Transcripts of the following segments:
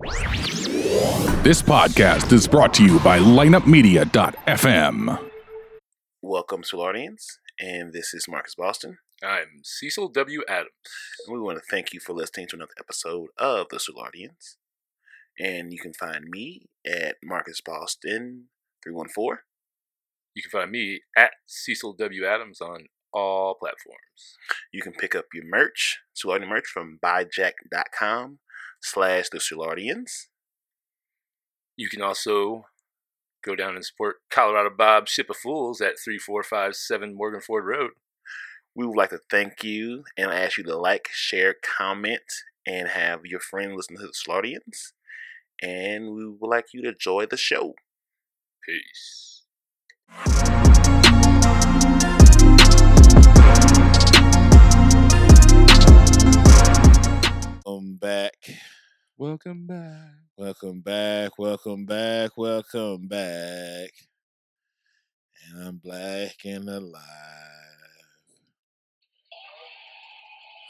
This podcast is brought to you by lineupmedia.fm. Welcome to audience, and this is Marcus Boston. I'm Cecil W. Adams. And we want to thank you for listening to another episode of the Audience. And you can find me at Marcus Boston 314. You can find me at Cecil W. Adams on all platforms. You can pick up your merch, Soulardian merch, from buyjack.com slash the Soulardians. You can also go down and support Colorado Bob Ship of Fools at 3457 Morgan Ford Road. We would like to thank you and ask you to like, share, comment, and have your friend listen to the Soulardians. And we would like you to enjoy the show. Peace. Welcome back. Welcome back. Welcome back. Welcome back. Welcome back. And I'm black and alive.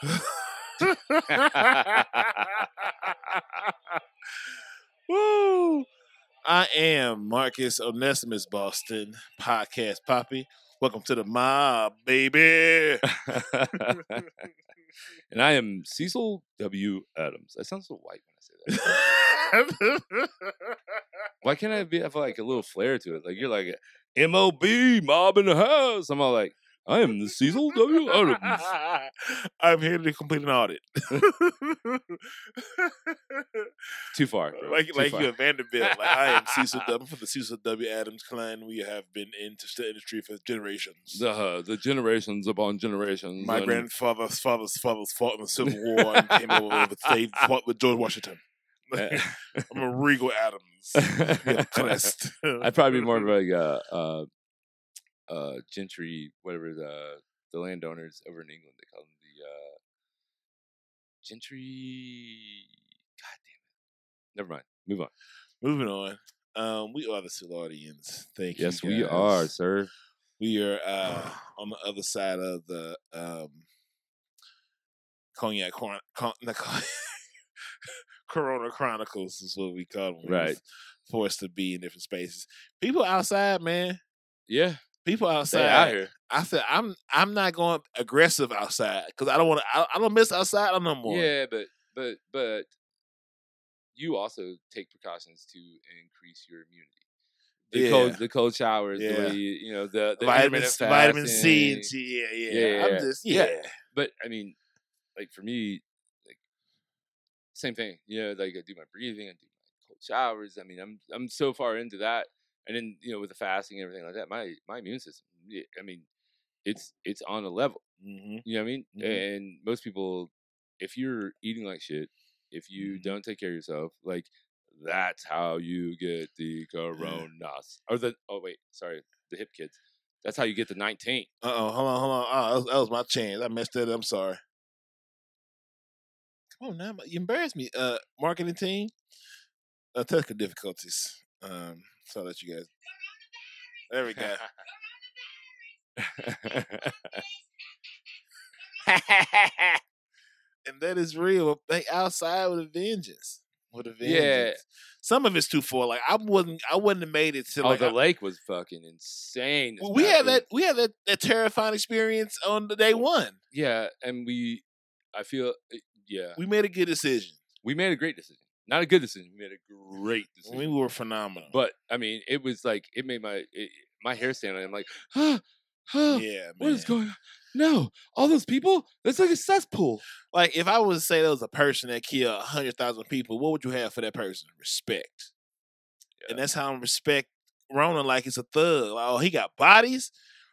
Woo! I am Marcus Onesimus Boston, podcast poppy. Welcome to the mob, baby. and I am Cecil W. Adams. I sound so white when I say that. Why can't I be have like a little flair to it? Like you're like MOB mob in the house. I'm all like, I am the Cecil W. Adams. I'm here to complete an audit. Too far. Bro. Like Too like far. you at Vanderbilt. Like I am Cecil W. for the Cecil W. Adams clan. We have been into the industry for generations. the uh, the generations upon generations. My and- grandfather's father's fathers fought in the Civil War and came over with they fought with George Washington. I'm a regal Adams. I'd probably be more of like a uh, uh, gentry, whatever the the landowners over in England they call them the uh, gentry. God damn it! Never mind. Move on. Moving on. Um, we are the Soulardians. Thank you. Yes, we are, sir. We are uh, on the other side of the um, cognac Con- Con- Corona Chronicles is what we call them. Right. Forced to be in different spaces. People outside, man. Yeah, People outside. out here. I said I'm I'm not going aggressive outside because I don't want to. I, I don't miss outside no more. Yeah, but but but you also take precautions to increase your immunity. The Yeah. cold the cold showers, Yeah. the you, know the, the vitamin, vitamin C and. T. Yeah, yeah. Yeah, yeah, just Yeah. yeah. But I mean, like for me, like same thing. You know, like I do my breathing, I do my cold showers. I mean, I'm I'm so far into that, and then you know with the fasting and everything like that, my my immune system, I mean, it's it's on a level. hmm You know what I mean? Mhm. And most people, if you're eating like shit, if you Mhm. don't take care of yourself, like that's how you get the coronas. Or the oh wait, sorry, the hip kids. That's how you get the 19. Uh oh, hold on, hold on. Oh, that was, that was my chance. I messed that up. I'm sorry. Come on now, you embarrassed me. Uh, marketing team, uh, technical difficulties. Um, so I'll let you guys. There we go. and that is real. They outside with a vengeance. With a vengeance. Yeah. Some of it's too far. Like I wouldn't, I wouldn't have made it to oh, like the I- lake was fucking insane. Well, we had that we had that, that terrifying experience on the day one. Yeah, and we, I feel, uh, yeah, We made a good decision. we made a great decision. Not a good decision. We made a great decision. We were phenomenal. But I mean, it was like it made my it, my hair stand on. I'm like, ah, ah, yeah, man. what is going on? No, all those people. That's like a cesspool. like if I was to say there was a person that killed a hundred thousand people, what would you have for that person? Respect. And that's how I respect Rona like it's a thug. Like, oh, he got bodies.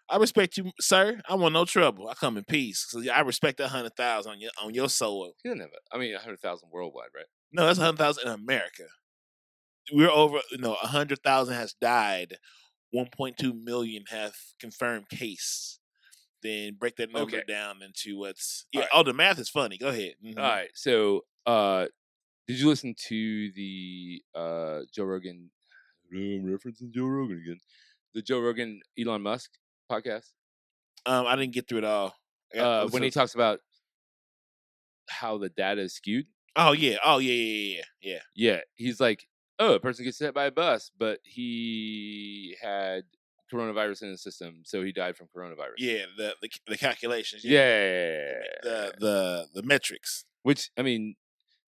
I respect you, sir. I want no trouble. I come in peace. So I respect that hundred thousand on your on your soul. He didn't have. A, I mean, a hundred thousand worldwide, right? No, that's hundred thousand in America. We're over. You know, a hundred thousand has died. One point two million have confirmed case. Then break that number Okay. down into what's yeah. Alright. Oh, the math is funny. Go ahead. Mhm. All right. So, uh, did you listen to the uh Joe Rogan? I'm referencing Joe Rogan again. The Joe Rogan Elon Musk podcast. Um, I didn't get through it all. Uh, when he talks about how the data is skewed. Oh yeah. Oh yeah. Yeah. Yeah. Yeah. Yeah, he's like, oh, a person gets hit by a bus, but he had coronavirus in his system, so he died from coronavirus. Yeah. The the, the calculations. Yeah. The the the metrics. Which I mean,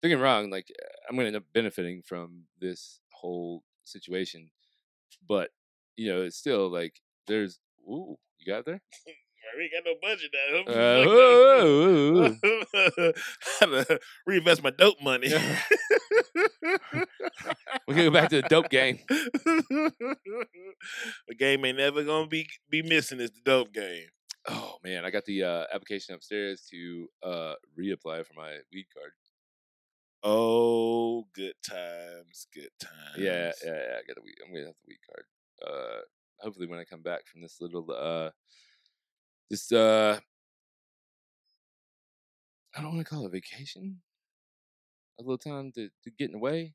don't get wrong. Like I'm going to end up benefiting from this whole situation, but you know, it's still like there's. Ooh, you got it We ain't got no budget now. Uh, whoa. Had to reinvest my dope money. We can go back to the dope game. the game ain't never gonna be be missing is the dope game. Oh man, I got the uh, application upstairs to uh, reapply for my weed card. Oh, good times, good times. Yeah, yeah, yeah. I got the weed. I'm gonna have the weed card. Uh, hopefully, when I come back from this little uh, this uh, I don't want to call it vacation. A little time to, to getting away.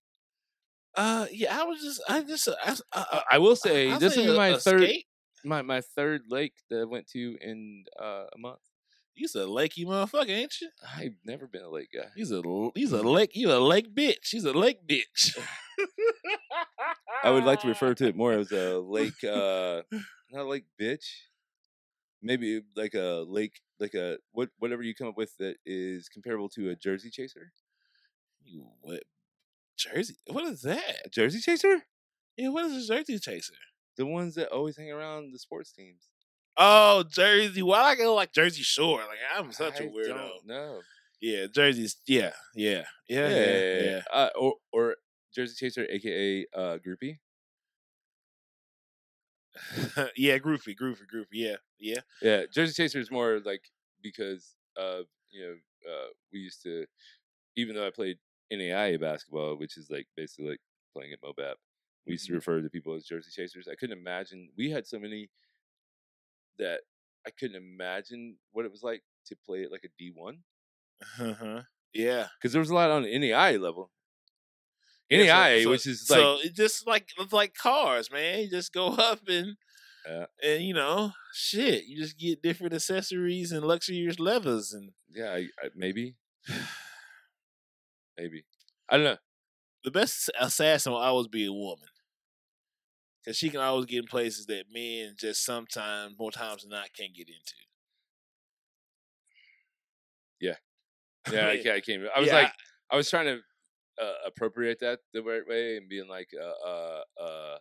Uh, yeah. I was just, I just, I, I, Uh, I, I will say I'll this say a- my a third skate. my my third lake that I went to in uh, a month. You's a lakey motherfucker, ain't you? I've never been a lake guy. He's a, he's a lake, you a lake bitch. He's a lake bitch. I would like to refer to it more as a lake, uh, not a lake bitch. Maybe like a lake, like a what, whatever you come up with that is comparable to a Jersey chaser. You what? Jersey? What is that? A Jersey chaser? Yeah, what is a Jersey chaser? The ones that always hang around the sports teams. Oh, Jersey. Why I go like Jersey Shore? Like I'm such a I weirdo. No. Yeah, Jersey's. Yeah, yeah, yeah, yeah, yeah. Uh, or or Jersey chaser, aka uh, groupie. yeah, groupie, groupie, groupie. Yeah, yeah. Yeah, Jersey Chaser is more like because of you know uh, we used to, even though I played NAIA basketball, which is like basically like playing at Mobap, we used to Mhm. refer to people as Jersey Chasers. I couldn't imagine we had so many that I couldn't imagine what it was like to play at like a D one Uh-huh. Yeah. because there was a lot on the NAIA level. Yeah, so- NAIA, which is like so it just like it's like cars, man. You just go up and Yeah. and you know, shit. You just get different accessories and luxurious leathers and yeah, I, I, maybe, maybe I don't know. the best assassin will always be a woman. Cause she can always get in places that men just sometimes, more times than not, can't get into. Yeah, I Yeah. can't. I, can't, I was Yeah, like, I was trying to uh, appropriate that the right way and being like, uh, uh, uh,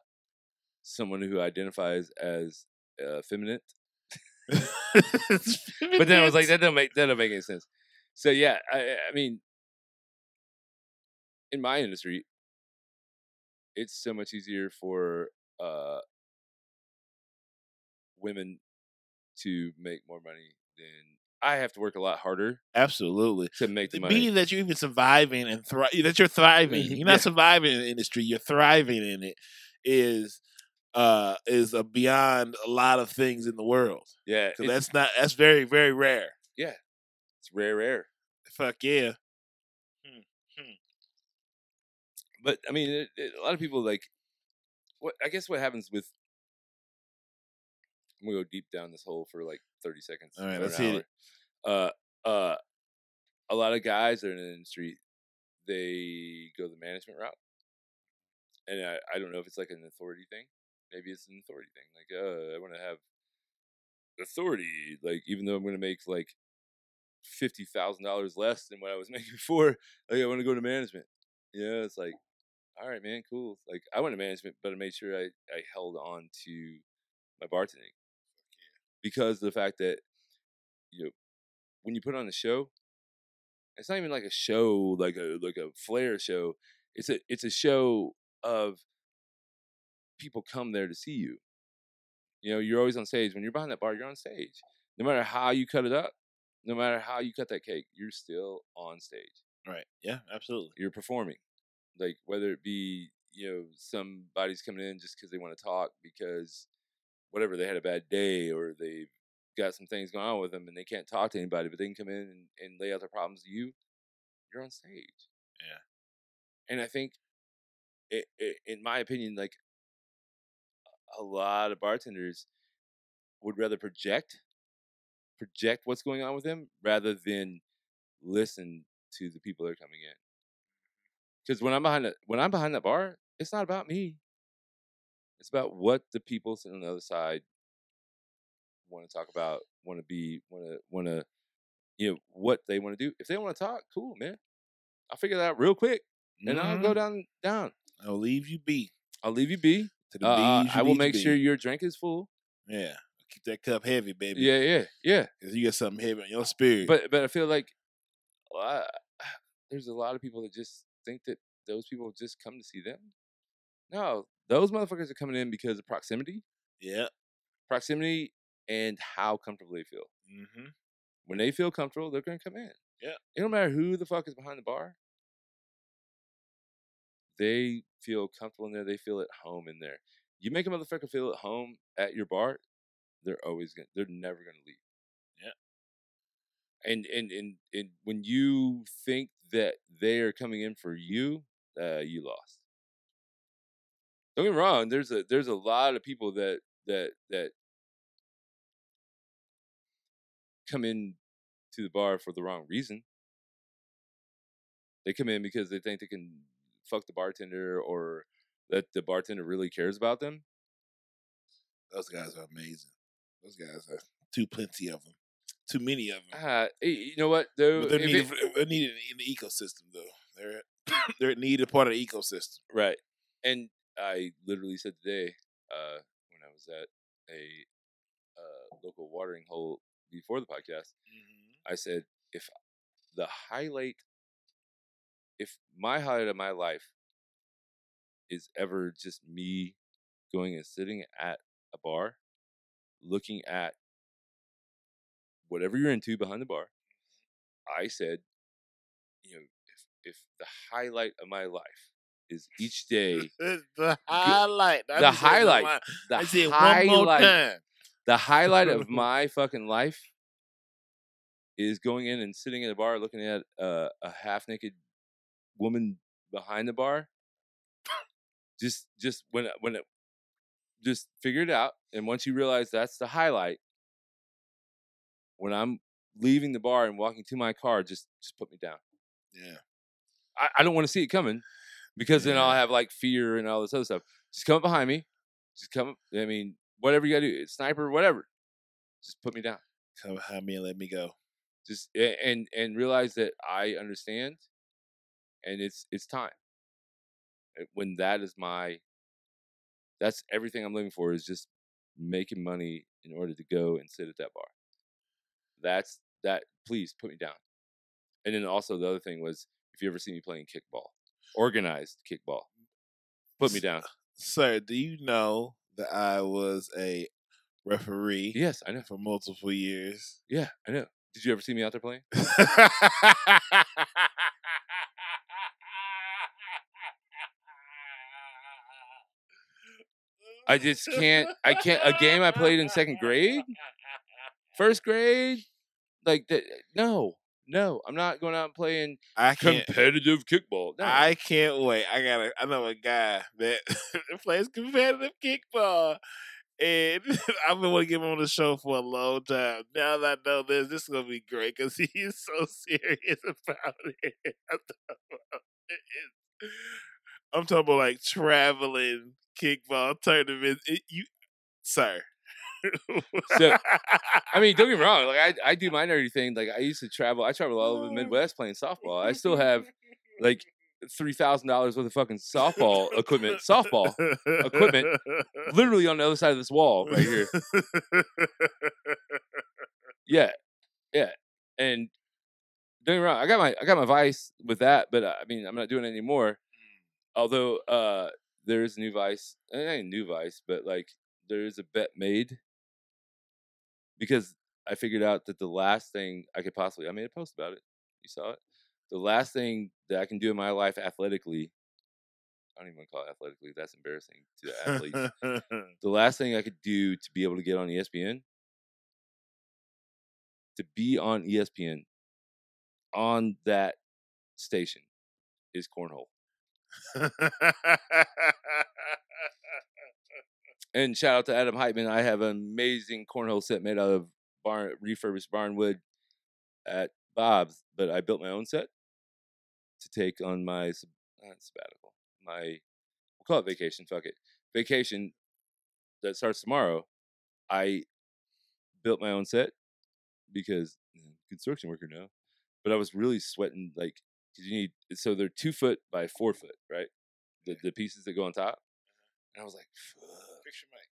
someone who identifies as uh, feminine. But then I was like, that don't make that don't make any sense. So yeah, I, I- mean, in my industry, it's so much easier for uh, women to make more money than I have to work a lot harder absolutely. to make the The money. meaning that you're even surviving and thri- that you're thriving. You're not Yeah. surviving in the industry. You're thriving in it. Is uh is a beyond a lot of things in the world. yeah, it's, that's not that's very very rare. Yeah, it's rare, rare. Fuck yeah. But I mean, it, it, a lot of people like what I guess what happens with. I'm gonna go deep down this hole for like 30 seconds. All right, let's hit it. Uh, uh, a lot of guys that are in the industry, they go the management route, and I, I don't know if it's like an authority thing. Maybe it's an authority thing. Like, uh, I want to have authority. Like, even though I'm going to make like fifty thousand dollars less than what I was making before, like I want to go to management. Yeah, it's like, all right, man, cool. Like I went to management, but I made sure I, I held on to my bartending because the fact that you know when you put on a show, it's not even like a show like a like a flair show. It's a it's a show of people come there to see you. You know, you're always on stage. When you're behind that bar, you're on stage. No matter how you cut it up, no matter how you cut that cake, you're still on stage Right. Yeah, absolutely. you're performing like whether it be you know somebody's coming in just because they want to talk because whatever they had a bad day or they've got some things going on with them and they can't talk to anybody but they can come in and, and lay out their problems to you you're on stage Yeah. and i think it, it, in my opinion like a lot of bartenders would rather project project what's going on with them rather than listen to the people that are coming in Because when I'm behind the, when I'm behind that bar, it's not about me. It's about what the people sitting on the other side want to talk about, want to be, want to, want to, you know, what they want to do. If they want to talk, cool, man. I'll figure that out real quick, and I'll go Mhm. down, down. I'll leave you be. I'll leave you be. To the Uh, bees I will make sure your drink is full. Yeah. Keep that cup heavy, baby. Yeah, yeah, yeah. Because you got something heavy on your spirit. But but I feel like uh, there's a lot of people that just think that those people just come to see them. No, those motherfuckers are coming in because of proximity, yeah. proximity, and how comfortable they feel. Mm-hmm. When they feel comfortable, they're gonna come in. Yeah. It don't matter who the fuck is behind the bar. They feel comfortable in there. They feel at home in there. You make a motherfucker feel at home at your bar, they're always gonna. They're never gonna leave. Yeah. And and and and when you think that they are coming in for you, uh, you lost. Don't get me wrong. There's a there's a lot of people that that that come in to the bar for the wrong reason. They come in because they think they can fuck the bartender or that the bartender really cares about them. Those guys are amazing. Those guys are too plenty of them. Too many of them. Uh, you know what though? They're needed, it- they're needed in the ecosystem, though. They're they're needed part of the ecosystem. Right. And I literally said today, uh, when I was at a uh, local watering hole before the podcast, I said, if the highlight, if my highlight of my life is ever just me going and sitting at a bar, looking at whatever you're into behind the bar, I said, you know, if if the highlight of my life is each day the highlight. The highlight, line. the I said it one more highlight, the highlight of my fucking life is going in and sitting in a bar looking at uh, a half naked woman behind the bar. Just, just when, it- when it, just figure it out. And once you realize that's the highlight, when I'm leaving the bar and walking to my car, just, just put me down. Yeah. I, I don't want to see it coming because then I'll have like fear and all this other stuff. Just come up behind me. Just come. I mean, whatever you gotta do, sniper, whatever. Just put me down. Come behind me and let me go. Just and and realize that I understand, and it's it's time. When that is my, that's everything I'm living for is just making money in order to go and sit at that bar. That's that. Please put me down. And then also the other thing was, if you ever see me playing kickball, organized kickball, put me down. Sir, do you know that I was a referee Yes, I know. for multiple years? Yeah, I know. Did you ever see me out there playing? I just can't. I can't. A game I played in second grade, first grade, like that. No, no, I'm not going out and playing I competitive kickball. No. I can't wait. I got. I know a guy that plays competitive kickball, and I've been wanting to get him on the show for a long time. Now that I know this, this is gonna be great because he is so serious about it. I'm talking about, it is- I'm talking about like traveling kickball tournaments. It, you, sir. So, I mean, don't get me wrong. Like I, I do my nerdy thing. Like I used to travel. I travel all over the Midwest playing softball. I still have like three thousand dollars worth of fucking softball equipment, softball equipment. literally on the other side of this wall right here. Yeah, yeah. And don't get me wrong, I got my I got my vice with that, but uh, I mean I'm not doing it anymore. Although uh there is new vice, and it ain't new vice, but like there is a bet made because I figured out that the last thing I could possibly I made a post about it. You saw it. The last thing that I can do in my life athletically, I don't even want to call it athletically. That's embarrassing to the athletes the last thing I could do to be able to get on ESPN, to be on ESPN on that station is cornhole. And shout out to Adam Heitman. I have an amazing cornhole set made out of barn refurbished barn wood at Bob's, but I built my own set to take on my sabbatical. My we'll call it vacation. Fuck it, vacation that starts tomorrow. I built my own set because eh, construction worker now, but I was really sweating like because you need so they're two foot by four foot, right? The the pieces that go on top, and I was like, Fuck. Picture Mike.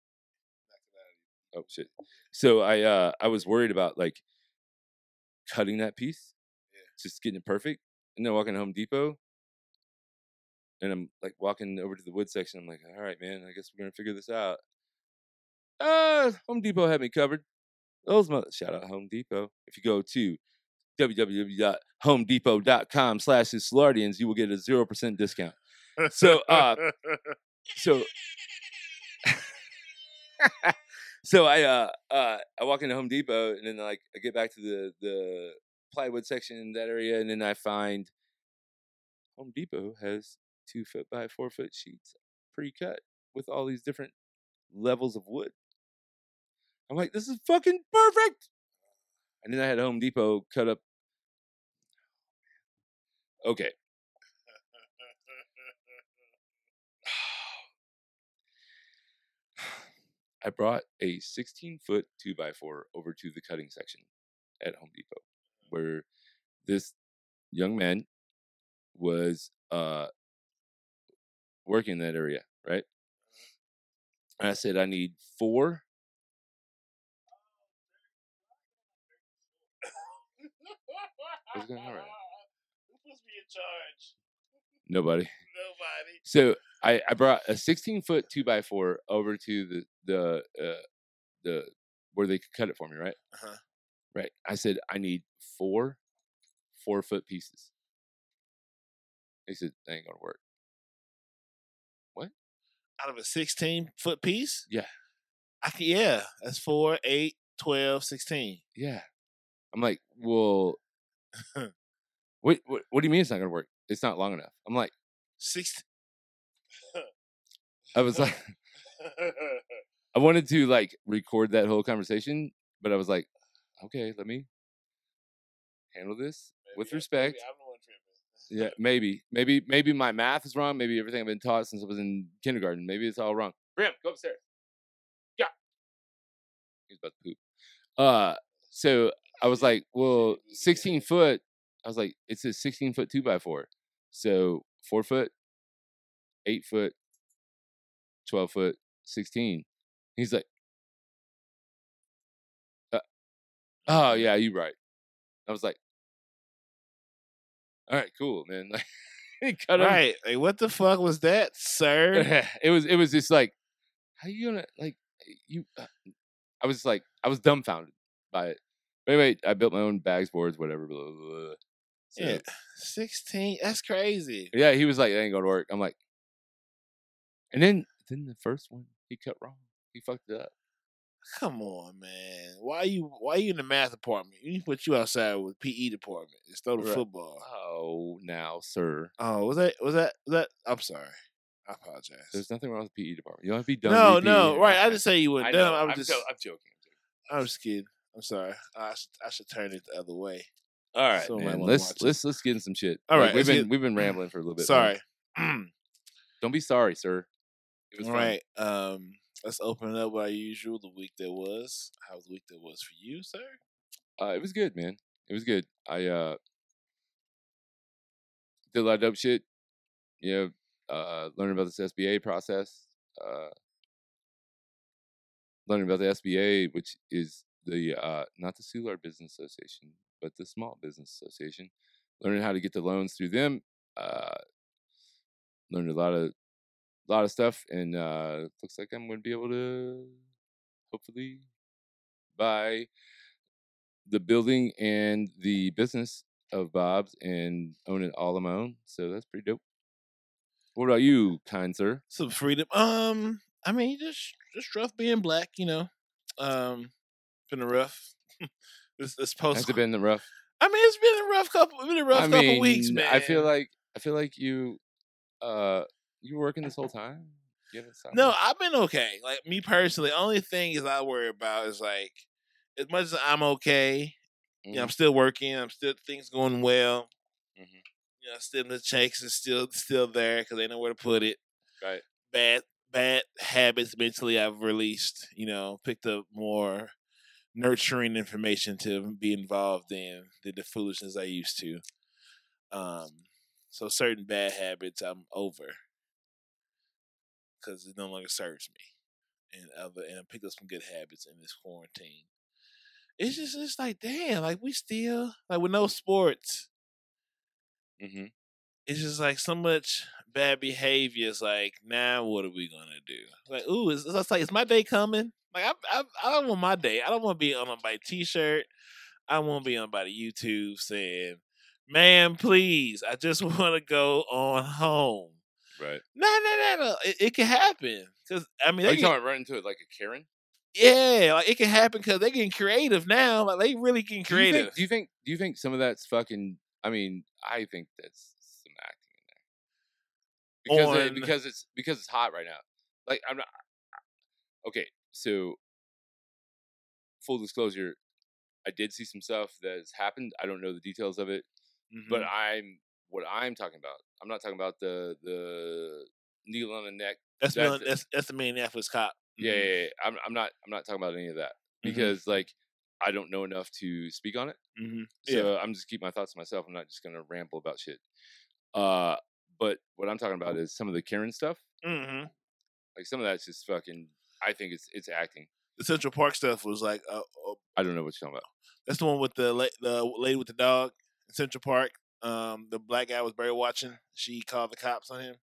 Knock it out of you. oh shit. So I uh I was worried about like cutting that piece, Yeah. just getting it perfect, and then walking to Home Depot. And I'm like walking over to the wood section. I'm like, all right, man, I guess we're gonna figure this out. Uh, Home Depot had me covered. Those mother shout out Home Depot. If you go to www.homedepot.com slash Soulardians, you will get a zero percent discount. So, uh, so so I uh uh I walk into Home Depot and then like I get back to the the plywood section in that area and then I find Home Depot has two foot by four foot sheets pre-cut with all these different levels of wood. I'm like, this is fucking perfect. And then I had Home Depot cut up. Okay, I brought a 16 foot 2x4 over to the cutting section at Home Depot where this young man was uh, working in that area, right? And I said, I need four. Going supposed to be in charge? Nobody. Nobody. So I, I brought a 16 foot 2x4 over to the, the, uh, the, where they could cut it for me, right? Uh-huh. Right. I said, I need four four foot pieces. He said, that ain't gonna work. What? Out of a 16 foot piece? Yeah. I can, yeah. That's 4, 8, 12, 16. Yeah. I'm like, well, what, what, what do you mean it's not gonna work? It's not long enough. I'm like, Six. I was like, I wanted to like record that whole conversation, but I was like, okay, let me handle this with I- respect. maybe I'm the one tripping. Yeah, maybe, maybe, maybe my math is wrong. Maybe everything I've been taught since I was in kindergarten. Maybe it's all wrong. Brim, go upstairs. Yeah, he's about to poop. Uh, so I was like, well, sixteen foot. I was like, it's a sixteen foot two by four. So four foot, eight foot, twelve foot, sixteen. He's like, uh, oh yeah, you right. I was like, all right, cool, man. Like, cut him. Right. Like, what the fuck was that, sir? it was it was just like how you gonna like you uh, i was like i was dumbfounded by it but anyway i built my own bags boards whatever blah, blah, blah. So, yeah. 16. That's crazy. yeah he was like that ain't gonna work i'm like and then then the first one he cut wrong he fucked it up Come on, man. Why you why are you in the math department? You need to put you outside with PE department and throw the Right. football. oh now sir Oh, was that was that was that I'm sorry. I apologize. there's nothing wrong with the pe department you don't have to be dumb no, to be PE no, right. I just say you went dumb. I'm, I'm, just jo- I'm joking i'm joking I'm just kidding. I'm sorry. I should I should turn it the other way. All right might man let's it. let's let's get in some shit All right, Like, we've been get- we've been rambling for a little bit. Sorry. don't be sorry sir it was All fun. right. Um let's open it up our usual the week that was. How was the week that was for you, sir? Uh, it was good, man. It was good. I uh did a lot of dope shit. You know, uh learning about this SBA process. Uh learning about the SBA, which is the uh not the Soulard Business Association, but the Small Business Association. Learning how to get the loans through them. Uh learned a lot of lot of stuff and uh looks like I'm gonna be able to hopefully buy the building and the business of Bob's and own it all on my own. So that's pretty dope. What about you, kind sir? Some freedom. Um, I mean, just just rough being black, you know. Um, been a rough. this this post. Has been the rough? I mean, it's been a rough couple. Been a rough I couple mean, weeks, man. I feel like I feel like you, uh, you were working this whole time. No. I've been okay. Like me personally, only thing is I worry about is like as much as I'm okay. You know, I'm Mhm, still working. I'm still things going well. mhm. You know, still the checks is still still there because they know where to put it. Right. Bad bad habits mentally I've released. You know, picked up more nurturing information to be involved in than the foolishness I used to. Um, so certain bad habits I'm over because it no longer serves me, and other and I picked up some good habits in this quarantine. It's just it's like damn, like we still like with no sports. Mm-hmm. It's just like so much bad behavior. It's like now what are we gonna do? Like ooh, it's, it's like is my day coming? Like I, I I don't want my day. I don't want to be on my t-shirt. I won't be on by the YouTube saying, "Man, please, I just want to go on home." Right. No, no, no, no. It, it can happen because I mean, Are they you can, talking into it like a Karen? yeah, like it can happen because they're getting creative now. Like they really getting Do you think- creative. Do you think? Do you think some of that's fucking? I mean, I think that's some acting in there because it, On- because it's because it's hot right now. Like I'm not. Okay, so full disclosure, I did see some stuff that has happened. I don't know the details of it, but Mhm. I'm what I'm talking about. I'm not talking about the the needle on the neck. that's that's- Mil- that's that's the Minneapolis cop. Yeah, Mhm. yeah, yeah. I'm I'm not I'm not talking about any of that Mhm. because like I don't know enough to speak on it. Mhm. So I'm just keep my thoughts to myself. I'm not just gonna ramble about shit. Uh, but what I'm talking about is some of the Karen stuff. hmm Like some of that's just fucking. I think it's it's acting. The Central Park stuff was like, uh, uh, I don't know what you're talking about. that's the one with the la- the lady with the dog in Central Park. Um, the black guy was bird watching. She called the cops on him.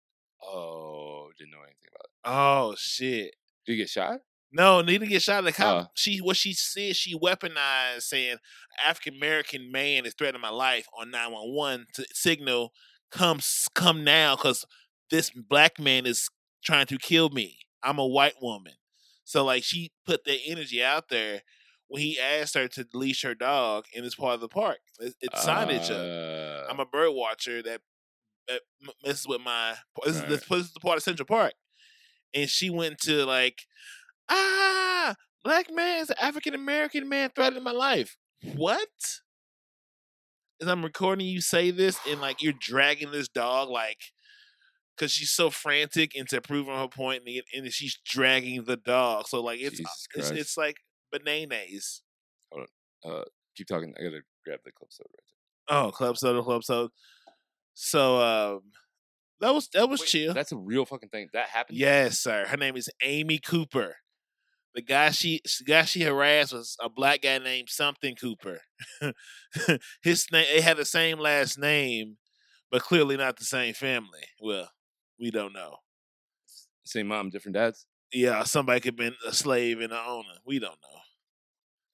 Oh, didn't know anything about it. Oh shit! Did he get shot? No, need to get shot. The cop. Uh. she what she said. She weaponized saying African American man is threatening my life on nine one one to signal come come now because this black man is trying to kill me. I'm a white woman. So like she put that energy out there when he asked her to leash her dog in this part of the park. It's, it's signage up. Uh, I'm a bird watcher that, that messes with my. This, is, Right. this, this is the part of Central Park, and she went to like, ah, black man is an African American man threatening my life. What? As I'm recording you say this, and like you're dragging this dog like. Cause she's so frantic into proving her point, and, and she's dragging the dog. So like it's it's, Christ. it's like bananas. keep talking. I gotta grab the clip soda right Oh, club soda, club soda. So um, that was that was there. chill. That's a real fucking thing. That happened. Yes, sir. Her name is Amy Cooper. The guy she the guy she harassed was a black guy named something Cooper. His name they had the same last name, but clearly not the same family. Well, we don't know. Same mom, different dads. Yeah, somebody could have been a slave and an owner. We don't know.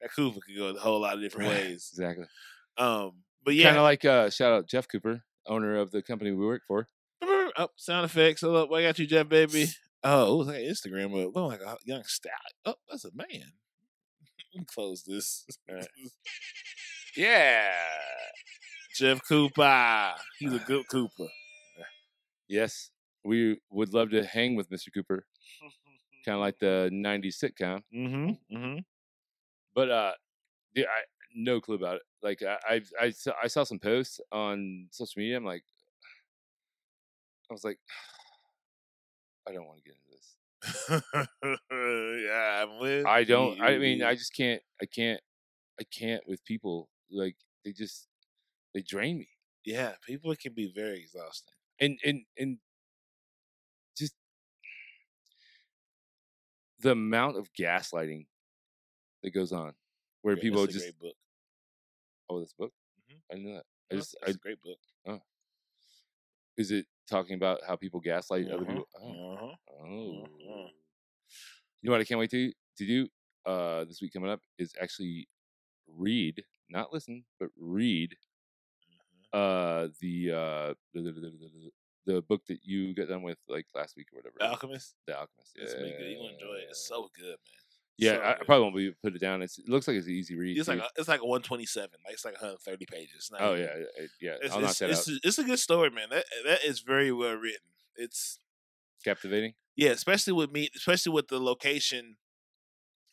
That Cooper could go a whole lot of different Right. ways. Exactly. Um, but yeah, Kind of like uh, shout out Jeff Cooper, owner of the company we work for. Oh, sound effects. Up. I got you, Jeff, baby. Oh, it was like Instagram. But look like a young stallion. Oh, that's a man. Close this. Yeah. Jeff Cooper. He's a good Cooper. Yes, we would love to hang with Mr. Cooper, kind of like the '90s sitcom. Mm-hmm. Mm-hmm. But uh, yeah, I no clue about it. Like I, I, I saw, I saw some posts on social media. I'm like, I was like, I don't want to get into this. yeah, I'm with I don't. I mean. I just can't. I can't. I can't with people. Like they just they drain me. yeah, people can be very exhausting. and and and the amount of gaslighting that goes on where people just book. oh this book Mhm. i didn't know that i No, just it's I, a great book. is it talking about how people gaslight other Uh-huh, people oh, uh-huh, oh. uh-huh. you know what i can't wait to to do uh this week coming up is actually read not listen but read Mm-hmm. uh the uh the, book that you got done with like last week or whatever The Alchemist. the alchemist It's really good. Gonna enjoy it. It's so good, man. Yeah, So I, good. probably won't be able to put it down. It's, it looks like it's an easy read. It's like a, it's like a 127. Like it's like 130 pages. Not oh yeah, yeah, yeah. It's, I'll knock that it's, out. a, it's a good story, man. That that is very well written. It's Captivating. yeah, especially with me, especially with the location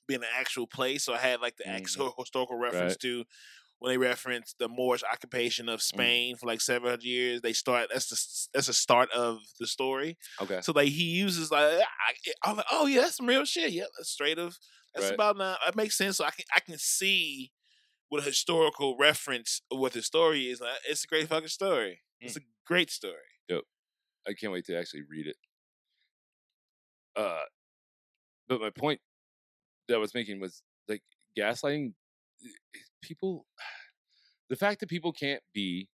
being an actual place. So I had like the Mhm. actual historical reference Right. to when they reference the Moorish occupation of mm. Spain for like seven hundred years. They start that's the that's the start of the story. Okay. So like he uses like ah, I, I'm like, oh yeah, that's some real shit. Yeah, that's straight of that's Right. about now. That makes sense. So I can I can see what a historical reference of what the story is. Like, it's a great fucking story. It's mm. a great story. I can't wait to actually read it. Uh, but my point that I was making was like gaslighting people. The fact that people can't be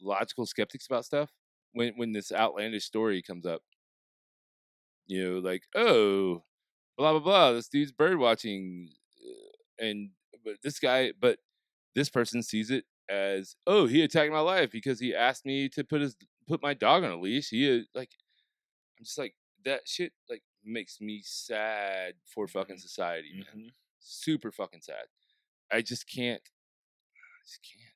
logical skeptics about stuff when when this outlandish story comes up, you know, like oh, blah blah blah, this dude's bird watching, uh, and but this guy, but this person sees it as oh, he attacked my life because he asked me to put his put my dog on a leash. He uh, like, I'm just like that shit like makes me sad for fucking society, man. Mhm. Super fucking sad. I just can't. I just can't.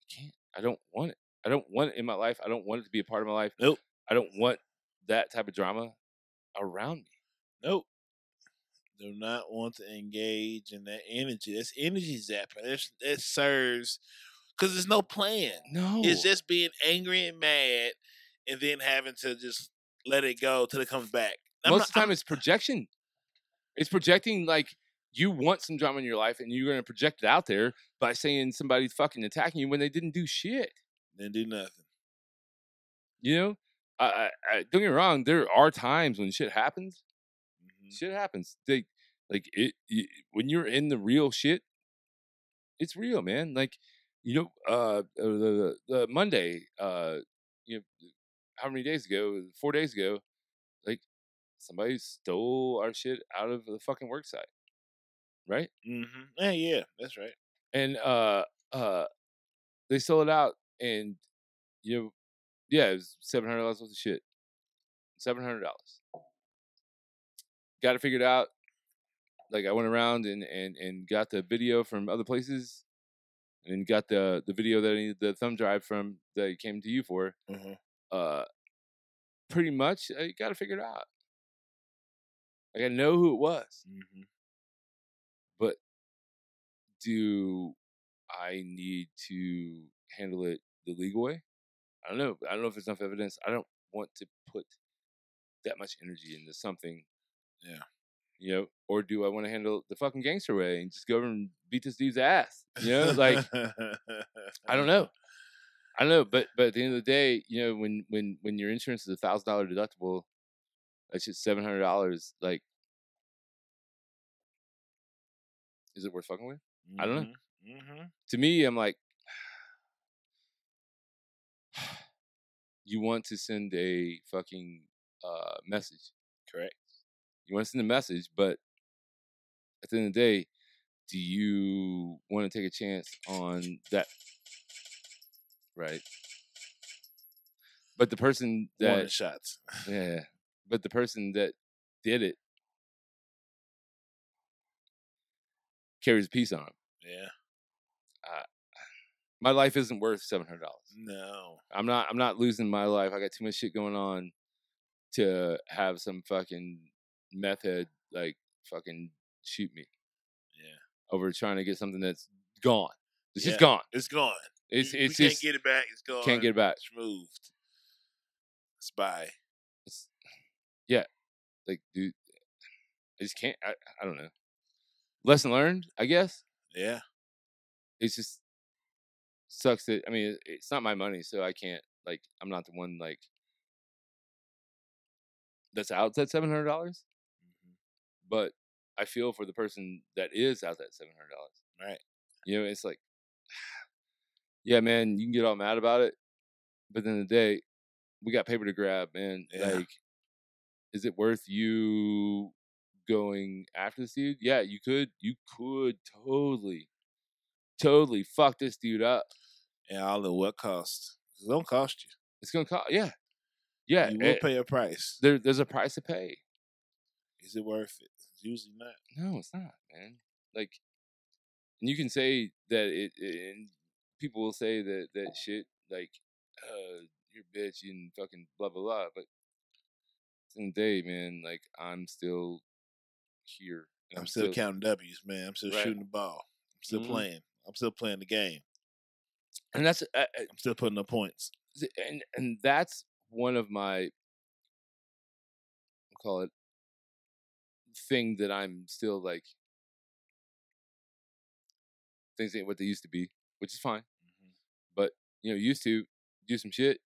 I can't. I don't want it. I don't want it in my life. I don't want it to be a part of my life. Nope. I don't want that type of drama around me. Nope. Do not want to engage in that energy. That's energy zapping. It's, it serves because there's no plan. No. It's just being angry and mad, and then having to just let it go till it comes back. I'm most not- of the time I'm- it's projection. It's projecting like you want some drama in your life and you're going to project it out there by saying somebody's fucking attacking you when they didn't do shit. They didn't do nothing. You know, I, I, I don't get me wrong. There are times when shit happens. Mhm. Shit happens. They like it, y when you're in the real shit. It's real, man. Like you know, uh, the, the the Monday, uh, you know, how many days ago? Four days ago, like somebody stole our shit out of the fucking work site, right? Mhm. Yeah, yeah, that's right. and uh uh they sold it out and you know yeah it was seven hundred dollars worth of shit seven hundred dollars got it figured out like i went around and and and got the video from other places and got the the video that i needed the thumb drive from that I came to you for Mhm. uh pretty much i got it figured out like i know who it was Mhm. Do I need to handle it the legal way? I don't know. I don't know if there's enough evidence. I don't want to put that much energy into something. Yeah. You know, or do I want to handle the fucking gangster way and just go over and beat this dude's ass? You know, like I don't know. I don't know, but but at the end of the day, you know, when when when your insurance is a thousand dollar deductible, that's just seven hundred dollars. Like, is it worth fucking with? I don't know. Mhm. to me, I'm like, you want to send a fucking uh, message. Correct. You want to send a message, but at the end of the day, do you want to take a chance on that? Right. But the person that, shots. yeah, but the person that did it carries a piece on him. Yeah. My life isn't worth seven hundred dollars. No. I'm not I'm not losing my life. I got too much shit going on to have some fucking meth head like fucking shoot me Yeah. over trying to get something that's gone. It's Yeah. just gone. It's gone. It's it's we just can't get it back. It's gone. can't get it back. It's removed. Spy. It's, yeah, like dude, I just can't. I, I don't know. Lesson learned, I guess. Yeah. It's just sucks that I mean it's not my money, so I can't like I'm not the one like that's out that seven hundred dollars. Mhm. but I feel for the person that is out that seven hundred dollars. Right. You know, it's like, yeah, man, you can get all mad about it, but then the the day, we got paper to grab, man. Yeah. Like, is it worth you going after this dude? Yeah, you could. You could totally, totally fuck this dude up. And all at what cost? It don't cost you. It's gonna cost. Yeah, yeah. you will eh, pay a price. there, there's a price to pay. Is it worth it? It's usually not. No, it's not, man. Like, and you can say that it, it- and people will say that that shit, like, uh, you're a bitch and fucking blah blah blah. But at the end of the day, man, like, I'm still here. and I'm still counting W's, man. I'm still Right. shooting the ball. I'm still Mhm. playing. I'm still playing the game. and that's uh, uh, I'm still putting up points. and and that's one of my I'll call it thing that I'm still like things ain't what they used to be, which is fine. But you know, used to do some shit.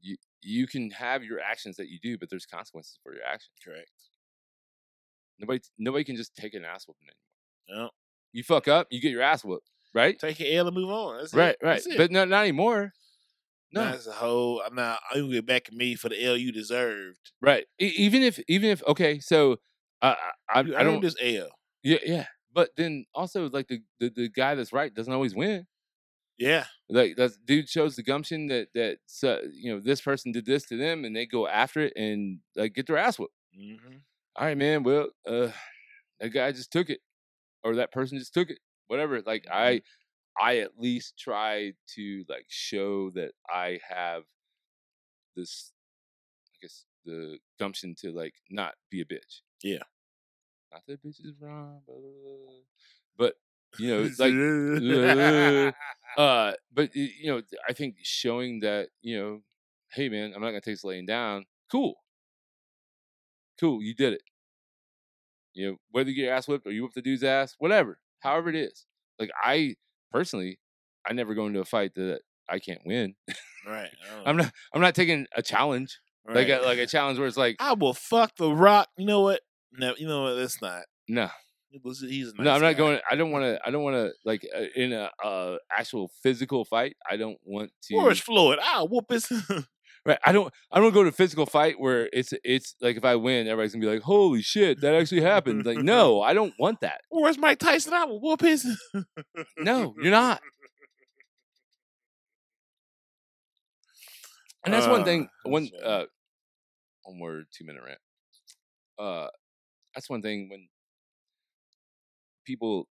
You you can have your actions that you do, but there's consequences for your actions. Correct. Nobody nobody can just take an ass whooping anymore. No. You fuck up, you get your ass whooped, right? Take your L and move on. That's Right, it. right. But no, not anymore. No, That's a whole. I'm not. I'm gonna get back at me for the L you deserved. right. E- even if, even if, okay, so uh, I, I, I don't. this L. Yeah, yeah. But then also, like the, the the guy that's right doesn't always win. Yeah. Like that dude shows the gumption that that uh, you know this person did this to them, and they go after it and like get their ass whooped. Mm-hmm. All right, man. Well, uh, that guy just took it, or that person just took it. Whatever. Like I, I at least try to like show that I have this, I guess the gumption to like not be a bitch. Yeah. Not that bitch is wrong, blah, blah, blah. but you know, it's like uh but you know i think showing that you know hey man i'm not gonna take this laying down cool cool you did it you know whether you get your ass whipped or you whip the dude's ass whatever however it is like i personally i never go into a fight that i can't win right. i'm not i'm not taking a challenge like a, like a challenge where it's like I will fuck the Rock. You know what? No, you know what? That's not. no was- He's a no i'm not guy. going i don't want to i don't want to like uh, in a uh actual physical fight i don't want to Where's Floyd? I'll whoop his. Right. I don't I don't go to a physical fight where it's it's like if I win, everybody's gonna be like, Holy shit, that actually happened. Like, no, I don't want that. Where's Mike Tyson? I will whoop his. No, you're not. And that's one thing, Uh, one uh one more two minute rant. Uh that's one thing when people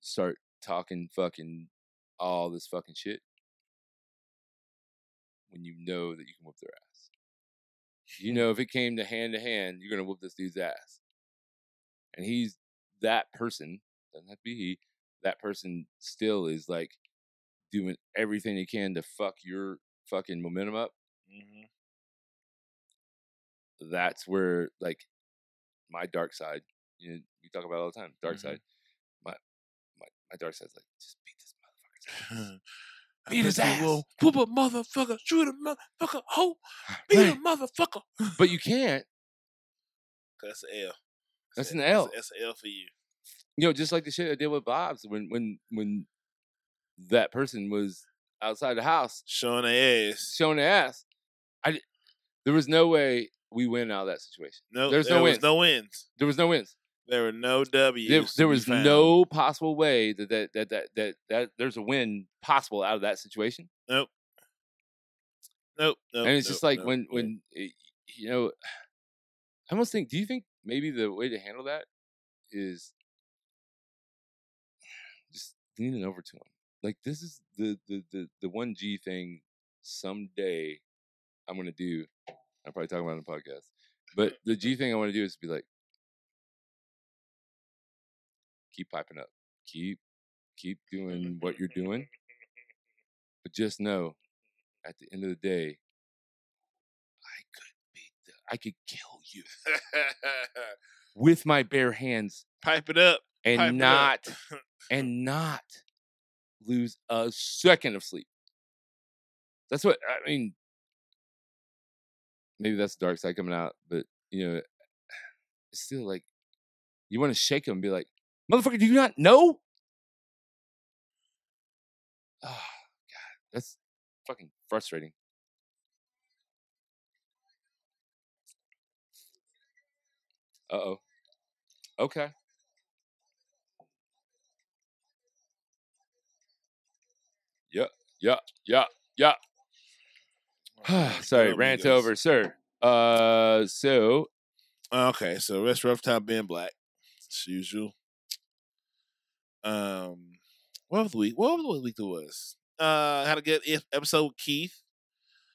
start talking fucking all this fucking shit when you know that you can whoop their ass. You know if it came to hand to hand, you're gonna whoop this dude's ass. And he's that person, doesn't have to be he, that person still is like doing everything he can to fuck your fucking momentum up. Mhm. That's where like my dark side, you know, we talk about all the time, dark Mhm. side. My my my dark side's like, just beat this motherfucker's Beat his ass. will Whoop a motherfucker. Shoot a motherfucker. Oh, beat Right. a motherfucker. But you can't. That's an L. That's a- an L. That's an L for you. You know, just like the shit I did with Bob's when when when that person was outside the house Showing their ass. showing their ass. I there was no way we win out of that situation. No, There's there no was wins. no wins. There was no wins. There were no W's. There, there was found. no possible way that that, that that that that there's a win possible out of that situation. Nope. Nope. nope and it's nope, just like nope, when when you know, I almost think. Do you think maybe the way to handle that is just leaning over to him? Like this is the the the the one G thing. Someday, I'm gonna do. I'm probably talking about it on the podcast, but the G thing I want to do is be like, keep piping up, keep keep doing what you're doing, but just know, at the end of the day, I could beat the, I could kill you with my bare hands Pipe it up. and Pipe it up. not and not lose a second of sleep. That's what I mean. Maybe that's the dark side coming out, but you know, it's still like you want to shake him and be like, "Motherfucker, do you not know?" Oh God, that's fucking frustrating. Uh oh. Okay. Yeah, yeah, yeah, yeah. Sorry, rant over, sir. Uh, so Okay, so that's rough top being black, as usual. Um, what was the week? What was the week that was? Uh, had a good ep- episode with Keith.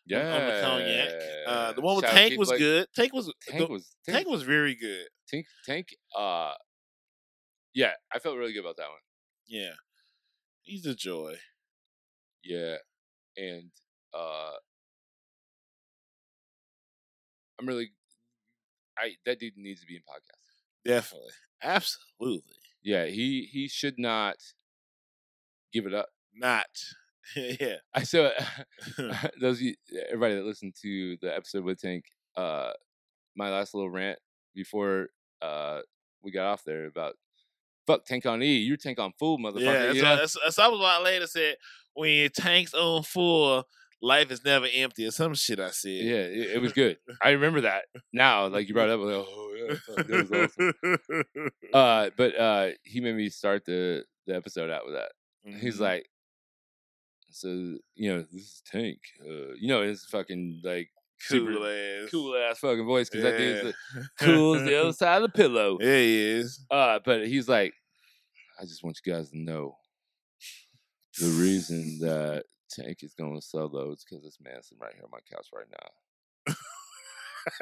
Yeah, on, on the cognac. Uh, the one with Shout Tank Keith was Blake. good. Tank was Tank the- was Tank, Tank, was very good. Tank Tank. Uh, yeah, I felt really good about that one. Yeah, he's a joy. Yeah, and uh, I'm really, I that dude needs to be in podcast. Definitely, absolutely Yeah, he he should not give it up. not. yeah, I saw those of you- everybody that listened to the episode with Tank. Uh, my last little rant before uh we got off there about fuck Tank on E. You're Tank on full, motherfucker. yeah. That's, you what, that's, that's what my later said. When your tank's on full, life is never empty, or some shit. I said. yeah, it, it was good. I remember that now. Like you brought it up, like, oh yeah, fuck, that was awesome. Uh, but uh, he made me start the the episode out with that. He's Mhm. like, so you know, this is Tank. Uh, you know, his fucking like super cool ass, cool ass fucking voice because that dude's like, cool as the other side of the pillow. Yeah, he is. Uh, but he's like, I just want you guys to know the reason that Tank is going solo is because this man's sitting right here on my couch right now.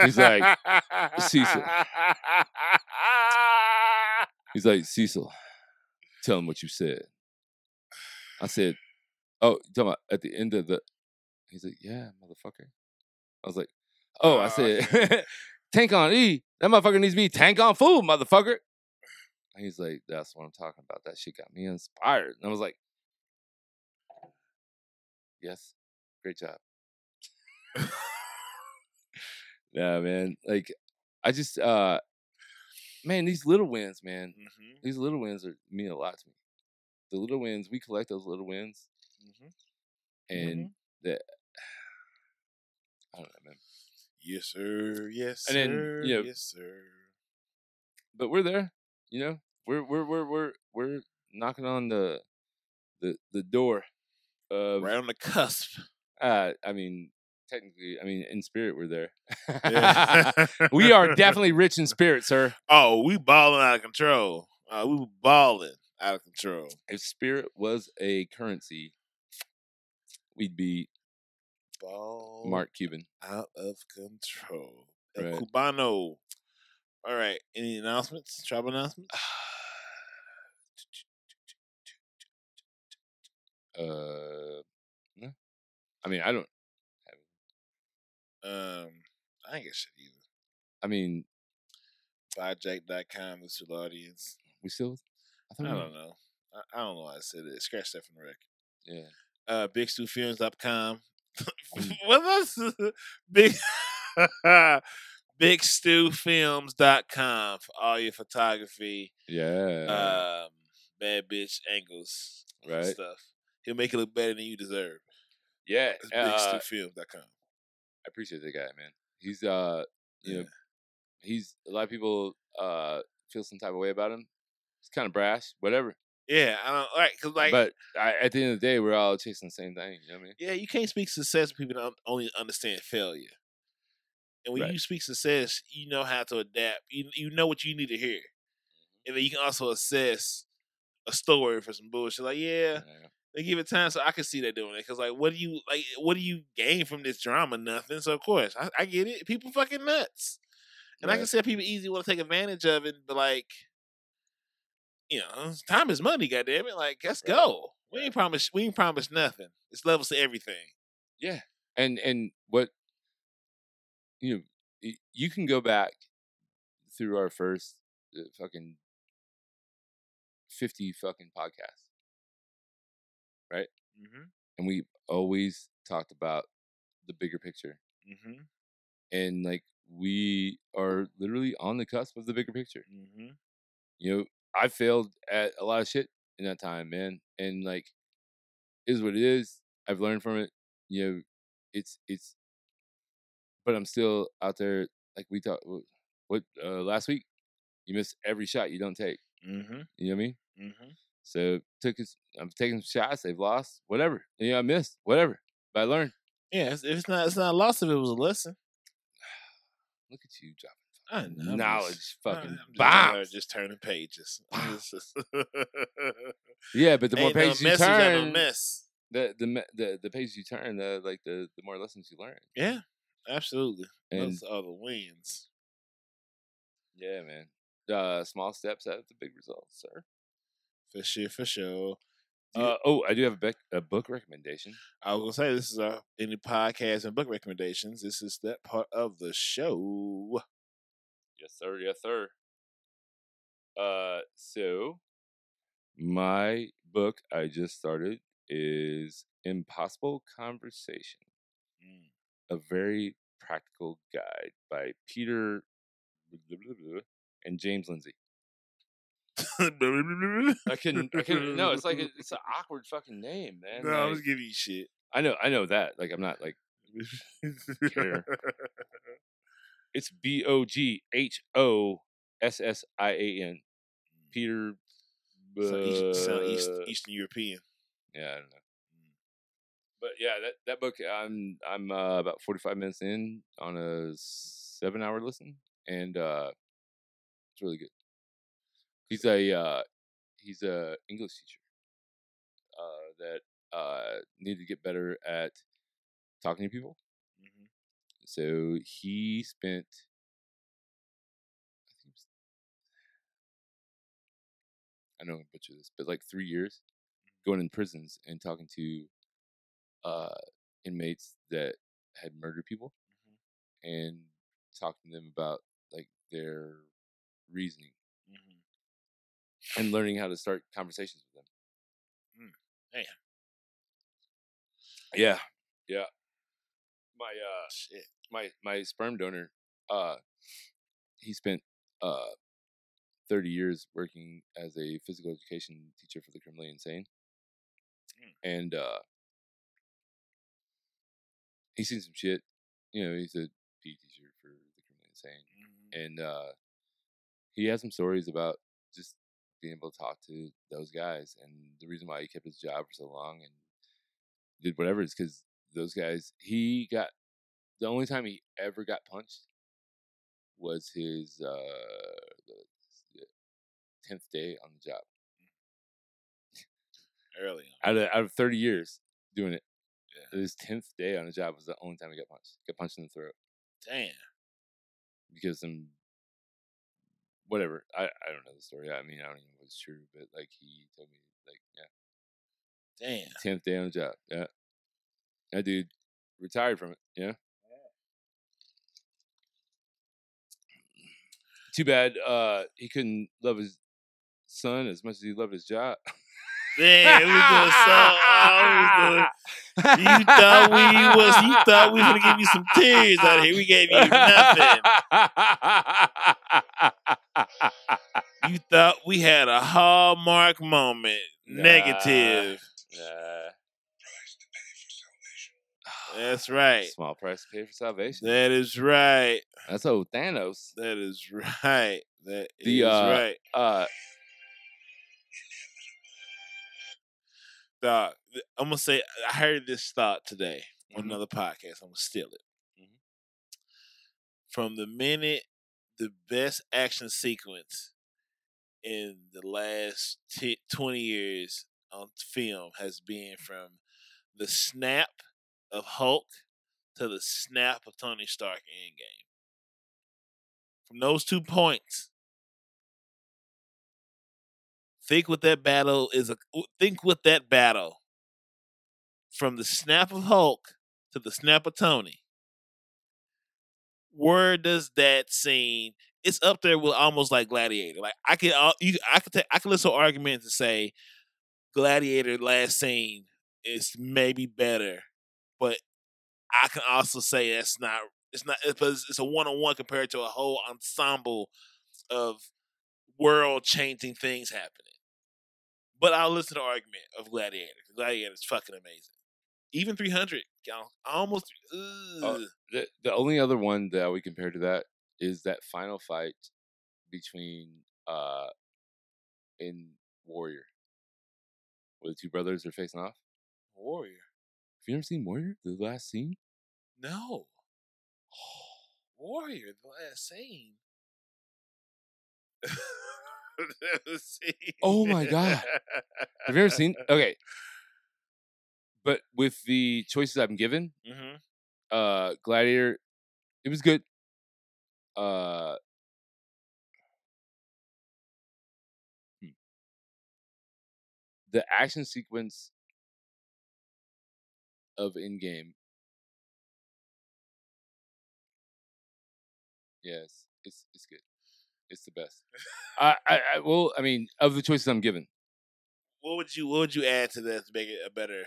He's like, Cecil. He's like, Cecil, tell him what you said. I said, Oh, talking about at the end of the He's like, Yeah, motherfucker. I was like, Oh, I oh. said, Tank on E. That motherfucker needs to be tank on food, motherfucker. And He's like, That's what I'm talking about. That shit got me inspired. And I was like, Yes, great job. yeah, man. Like, I just, uh, man, these little wins, man. Mhm, These little wins are mean a lot to me. The little wins, we collect those little wins, mhm. and that I don't know, man. Yes, sir. Yes, And then, sir. you know, yes, sir. But we're there, you know. We're we're we're we're we're knocking on the the the door of. Right on the cusp. Uh, I mean, technically, I mean, in spirit, we're there. Yeah. we are definitely rich in spirit, sir. Oh, we balling out of control. Uh, we were balling out of control. If spirit was a currency, we'd be Ball Mark Cuban. out of control. Right. Cubano. All right. Any announcements? Tribal announcements? Uh, no. I mean, I don't. Um, I ain't got shit either. I mean, Buyjack.com is to the audience. we still. I, I don't know. I, I don't know why I said it. Scratch that from the record. Yeah. Uh, BigStewFilms.com. What's this? Big BigStewFilms.com for all your photography, Yeah. um, bad bitch angles, Right. Stuff. He'll make it look better than you deserve. yeah. It's Uh, BigStewFilms.com. I appreciate that guy, man. He's uh, you know, he's a lot of people uh feel some type of way about him. He's kind of brash, whatever. Yeah, I don't like because like but I, at the end of the day, we're all chasing the same thing. You know what I mean? yeah, you can't speak success when people don't only understand failure. And when Right. you speak success, you know how to adapt. You you know what you need to hear, and then you can also assess a story for some bullshit. Like, yeah, Yeah. They give it time, so I can see that doing it. Because like, what do you like? What do you gain from this drama? Nothing. So of course, I, I get it. People fucking nuts, and I can Right. see people easily want to take advantage of it. But like, you know, time is money. Goddamn it! Like, let's Right. go. We ain't promised. We ain't promised nothing. It's levels to everything. Yeah, and and what you know, you can go back through our first uh, fucking fifty fucking podcasts, Mm-hmm. and we always talked about the bigger picture, Mm-hmm. and like we are literally on the cusp of the bigger picture. Mm-hmm. You know, I failed at a lot of shit in that time, man, and like, is what it is. I've learned from it. You know, it's it's, but I'm still out there. Like we talked, what uh, last week, you miss every shot you don't take. Mm-hmm. You know what I mean? Mm-hmm. So took his, I'm taking some shots. They've lost, whatever. You know, I missed, whatever. But I learned. Yeah, it's, it's not. It's not a loss if it was a lesson. Look at you dropping I know. Knowledge, fucking I'm just out here bombs. just turning pages. Yeah, but the more Ain't no pages you no turn, mess. the the the the pages you turn, the like the the more lessons you learn. Yeah, absolutely. And Those are the wins. yeah, man. Uh, small steps have the big results, sir. For sure, for sure. Uh, oh, I do have a, bec- a book recommendation. I was gonna say this is our any podcast and book recommendations. This is that part of the show. Yes, sir. Yes, sir. Uh, so my book I just started is Impossible Conversation, Mm. a very practical guide by Peter and James Lindsay. I can, I can. No, it's like a, it's an awkward fucking name, man. no, I was giving you shit. I know, I know that. Like, I'm not like Care. it's B O G H O S S I A N. Peter. So East, sound East, uh, Eastern European. Yeah, I don't know. But yeah, that that book I'm I'm uh, about 45 minutes in on a seven hour listen, and uh, it's really good. He's a uh, he's a English teacher uh, that uh, needed to get better at talking to people. Mhm. So he spent. I think it was- I know I'm butcher this, but like three years going in prisons and talking to uh, inmates that had murdered people and talking to them about like their reasoning. And learning how to start conversations with them. Mm, damn. Yeah, yeah. My uh, Shit. my my sperm donor, uh, he spent uh, thirty years working as a physical education teacher for the criminally insane, and uh, he's seen some shit. You know, he's a PE teacher for the criminally insane, Mhm. and uh, he has some stories about just being able to talk to those guys, and the reason why he kept his job for so long and did whatever is because those guys. He got the only time he ever got punched was his uh, the tenth day on the job. Early on. Out of out of thirty years doing it, Yeah. his tenth day on the job was the only time he got punched. Got punched in the throat. Damn. because some whatever I, I don't know the story. I mean I don't even know if it's true, but like he told me like yeah, Damn. tenth day on the job. Yeah, that dude retired from it. Yeah. Too bad uh he couldn't love his son as much as he loved his job. Damn, we doing so. I was doing, you thought we was. You thought we was gonna give you some tears out of here. We gave you nothing. You thought we had a hallmark moment. Nah. Negative. Nah. That's right. Small price to pay for salvation. That is right. That's old Thanos. That is right. That is The, uh, right. Uh, Dog, I'm gonna say I heard this thought today on Mhm. another podcast. I'm gonna steal it. Mhm. From the minute the best action sequence in the last t- 20 years on film has been from the snap of Hulk to the snap of Tony Stark in Endgame. From those two points, think what that battle is. A, think what that battle from the snap of Hulk to the snap of Tony. Where does that scene? It's up there with almost like Gladiator. Like I can, uh, you, I could, take, I could listen to arguments and say Gladiator last scene is maybe better, but I can also say that's not. It's not because it's a one on one compared to a whole ensemble of world changing things happening. But I'll listen to argument of Gladiator. Gladiator is fucking amazing. Even 300, y'all, almost. ugh. the the only other one that we compare to that is that final fight between uh in Warrior, where the two brothers are facing off. Warrior. Have you ever seen Warrior? The last scene. No. Warrior, the last scene. Oh my God. Have you ever seen? Okay. But with the choices I'm given, Mm-hmm. uh, Gladiator, it was good. Uh, hmm. the action sequence of Endgame. Yes, it's it's good. It's the best. I, I, I well, I mean, of the choices I'm given, What would you What would you add to that to make it a better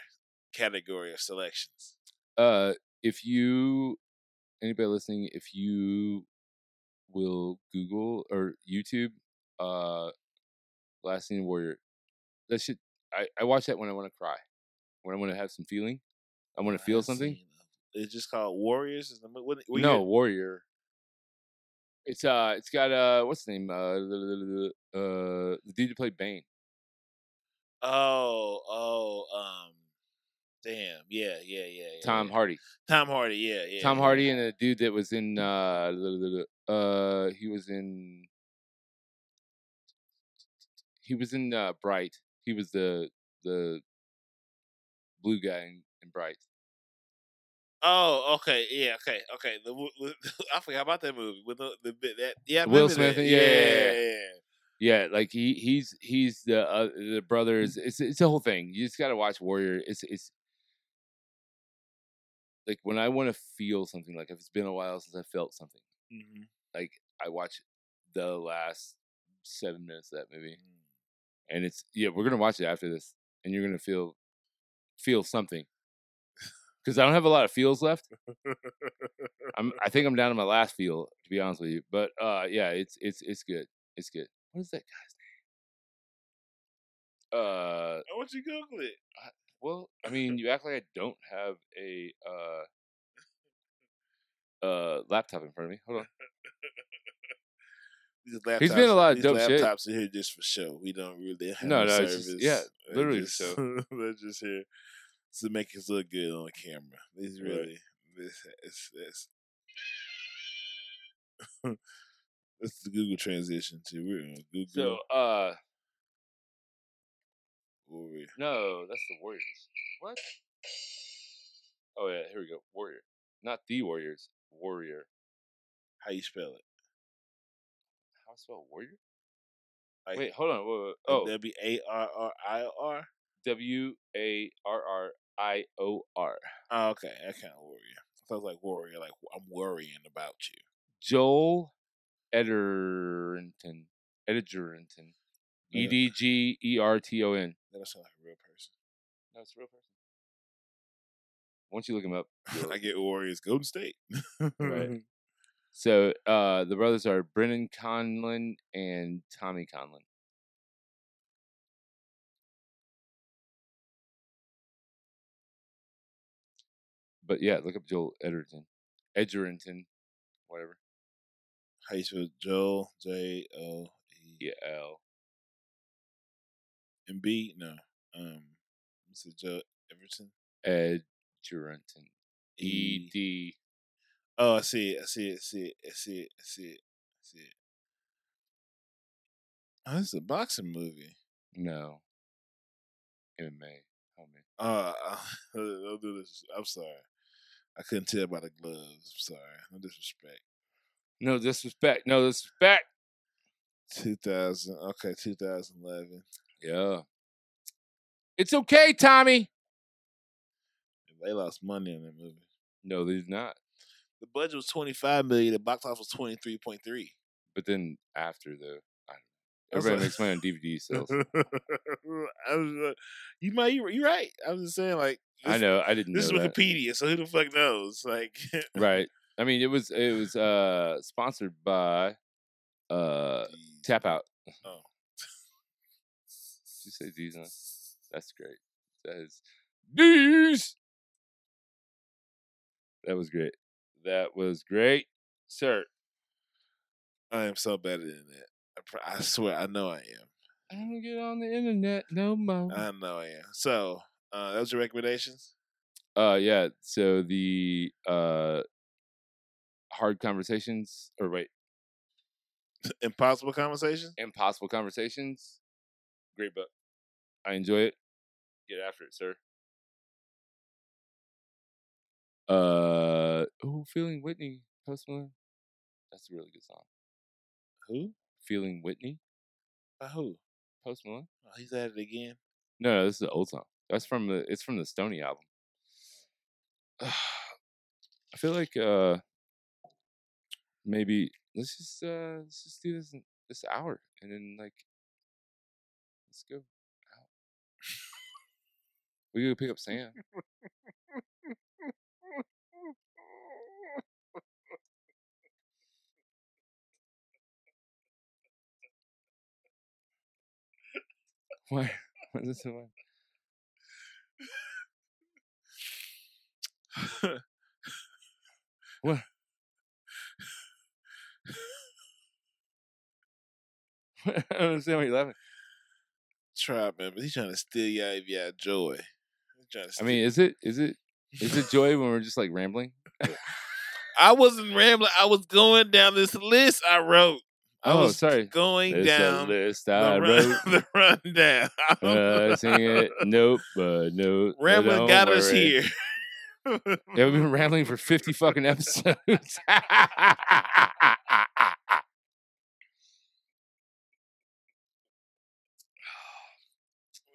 category of selections? uh, if you anybody listening, if you will Google or YouTube, uh, Last Scene Warrior, that should I I watch that when I want to cry, when I want to have some feeling, I want to feel something. It's just called Warriors. Is the what- you No, Warrior. It's uh, it's got uh, what's the name? Uh, uh, the dude who played Bane. Oh, oh, um, damn, yeah, yeah, yeah. yeah Tom yeah. Hardy. Tom Hardy, yeah, yeah. Tom. Hardy and the dude that was in uh, uh, he was in he was in uh, Bright. He was the the blue guy in, in Bright. Oh, okay, yeah, okay, okay. The, wo- I forgot about that movie with the, the bit that yeah, Will Smith yeah, yeah. yeah, yeah. Yeah, like he he's he's the uh, the brothers. It's it's a whole thing. You just got to watch Warrior. It's it's like when I want to feel something. Like if it's been a while since I felt something. Mhm. Like I watch the last seven minutes of that movie, and it's yeah. We're gonna watch it after this, and you're gonna feel feel something. Because I don't have a lot of feels left. I'm I think I'm down to my last feel to be honest with you. But uh yeah, it's it's it's good. It's good. What is that guy's name? Uh I want you to Google it. Well, I mean, you act like I don't have a uh uh laptop in front of me. Hold on. These laptops, He's been a lot of these dope shit. laptops are here just for show. We don't really have No, no, service. just- yeah, They're literally just, show. They're just here to make us look good on the camera. These Right. really, this, it's, it's, it's the Google transition to we're on Google. So uh No, that's the Warriors. What? Oh yeah, here we go. Warrior. Not the Warriors. Warrior. How you spell it? How I spell warrior? Like, Wait, hold on. Wait, wait, Oh, W A R R I O R. W A R R I O R. Oh, okay, I kind of warrior. Sounds like warrior. Like I'm worrying about you. Joel Ederington. Ederington. E D G E R T O N. That don't sound like a real person. No, it's a real person. Once you look him up. I get Warriors Golden State. Right. So uh, the brothers are Brendan Conlon and Tommy Conlon. But yeah, look up Joel Edgerton. Edgerton, whatever. How you spell Joel? J O E Yeah, L. and B? No. Um, Mr. Joe Everton. Edgerton. E D. Oh, I see it. I see it. I see it. I see it. I see it. I see it. Oh, this is a boxing movie. No. MMA. Homie. Uh, don't do this. I'm sorry. I couldn't tell by the gloves. I'm sorry. No disrespect. No disrespect. No disrespect. 2000. Okay, 2011. Yeah. It's okay, Tommy. They lost money on that movie. No, they did not. The budget was 25 million. The box office was 23.3. But then after the, I don't know. That's Everybody makes money on DVD sales. I was, uh, you might, you you're right. I was just saying, like, I know. I didn't This is that. Wikipedia, so who the fuck knows? Like, Right. I mean, it was it was uh sponsored by uh Tapout. Oh. You say these? Huh? That's great. That is these. That was great. That was great, sir. I am so better than that. I, pr- I swear, I know I am. I don't get on the internet no more. I know I am. So, uh, those are recommendations. Uh, yeah. So the uh, hard conversations, or wait, Impossible conversations. impossible conversations. Great book. I enjoy it. Get after it, sir. Uh, oh, feeling Whitney, Post Malone. That's a really good song. Who? Feeling Whitney, By who? Post Malone. Oh, he's at it again. No, no, this is an old song. That's from the. It's from the Stoney album. I feel like uh maybe let's just uh let's just do this this hour and then like let's go out. We go pick up Sam. Why? Why is this loud? What? I don't understand why you're laughing. Try, man, but he's trying to steal you out of your joy. Trying to I mean, is it is it is it joy when we're just like rambling? I wasn't rambling. I was going down this list I wrote. I Oh, was sorry. going It's down list the, I run, wrote. the rundown. Uh, sing it. Nope, but no. Rambling got us here. Yeah, we've been rambling for 50 fucking episodes.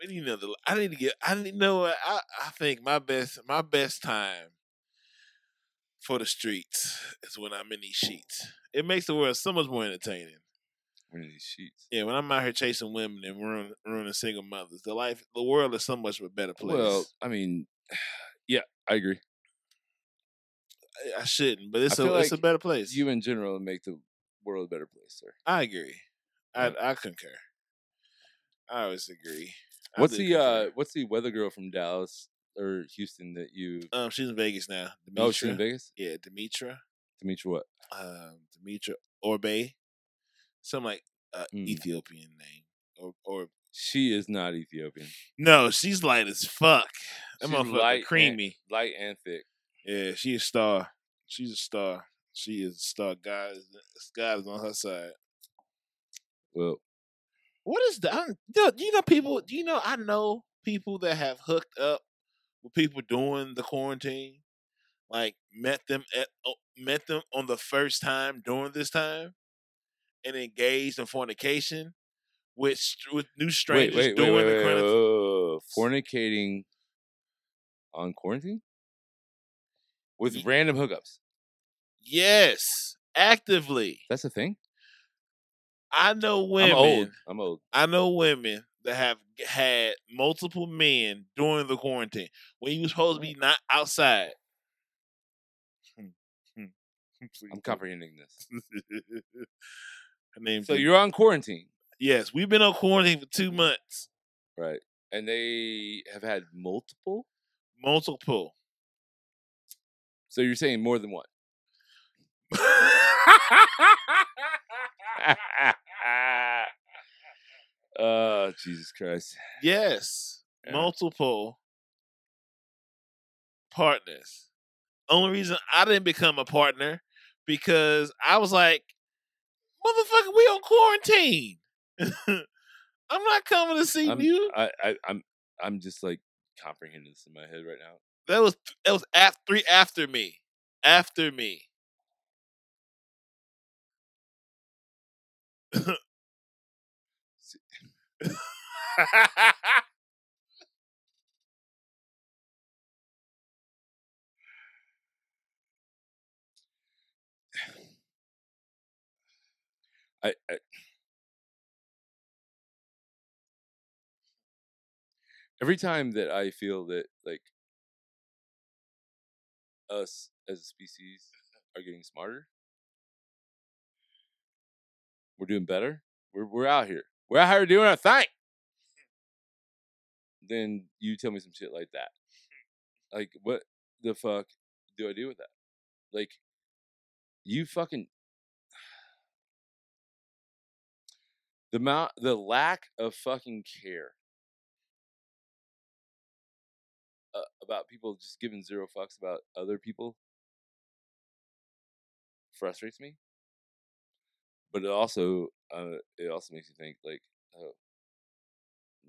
We need another. I need to get. I need to know. What, I I think my best my best time for the streets is when I'm in these sheets. It makes the world so much more entertaining. These sheets. Yeah, when I'm out here chasing women and ruin, ruining single mothers, the life, the world is so much of a better place. Well, I mean, yeah, I agree. I- I shouldn't, but it's I a it's a better place. You in general make the world a better place, sir. I agree. I Yeah. I concur. I always agree. What's the uh what's the weather girl from Dallas or Houston that you um? She's in Vegas now. Oh, she's in Vegas? Yeah, Demetra. Demetra what? Um, Demetra Orbe. Some like uh, Mm. Ethiopian name. Or or She is not Ethiopian. no, she's light as fuck. That She's motherfucker light and- creamy. Light and thick. Yeah, she a star. She's a star. She is a star. God is God is on her side. Well, What is that? Don't- Do you know people? Do you know? I know people that have hooked up with people during the quarantine. Like met them at oh, met them on the first time during this time, and engaged in fornication with with new strangers wait, wait, during wait, the quarantine. whoa, fornicating on quarantine with Ye- random hookups. Yes, actively. That's a thing. I know women. I'm old. I'm old. I know women that have had multiple men during the quarantine when you supposed to be not outside. Hmm. Hmm. I'm comprehending this. So you're on quarantine, yes, we've been on quarantine for two months. right? And they have had multiple. Multiple. So you're saying more than one. oh Jesus Christ! yes, Yeah. multiple partners. Only reason I didn't become a partner because I was like, motherfucker, we on quarantine. I'm not coming to see I'm, you. I, I, I'm I'm just like comprehending this in my head right now. That was that was after three after me. After me. I, I every time that I feel that like us as a species are getting smarter, we're doing better. We're we're out here. We're out here doing our thing. Then you tell me some shit like that. Like what the fuck do I do with that? Like you fucking the amount the lack of fucking care uh, about people just giving zero fucks about other people frustrates me but it also uh, it also makes you think like uh,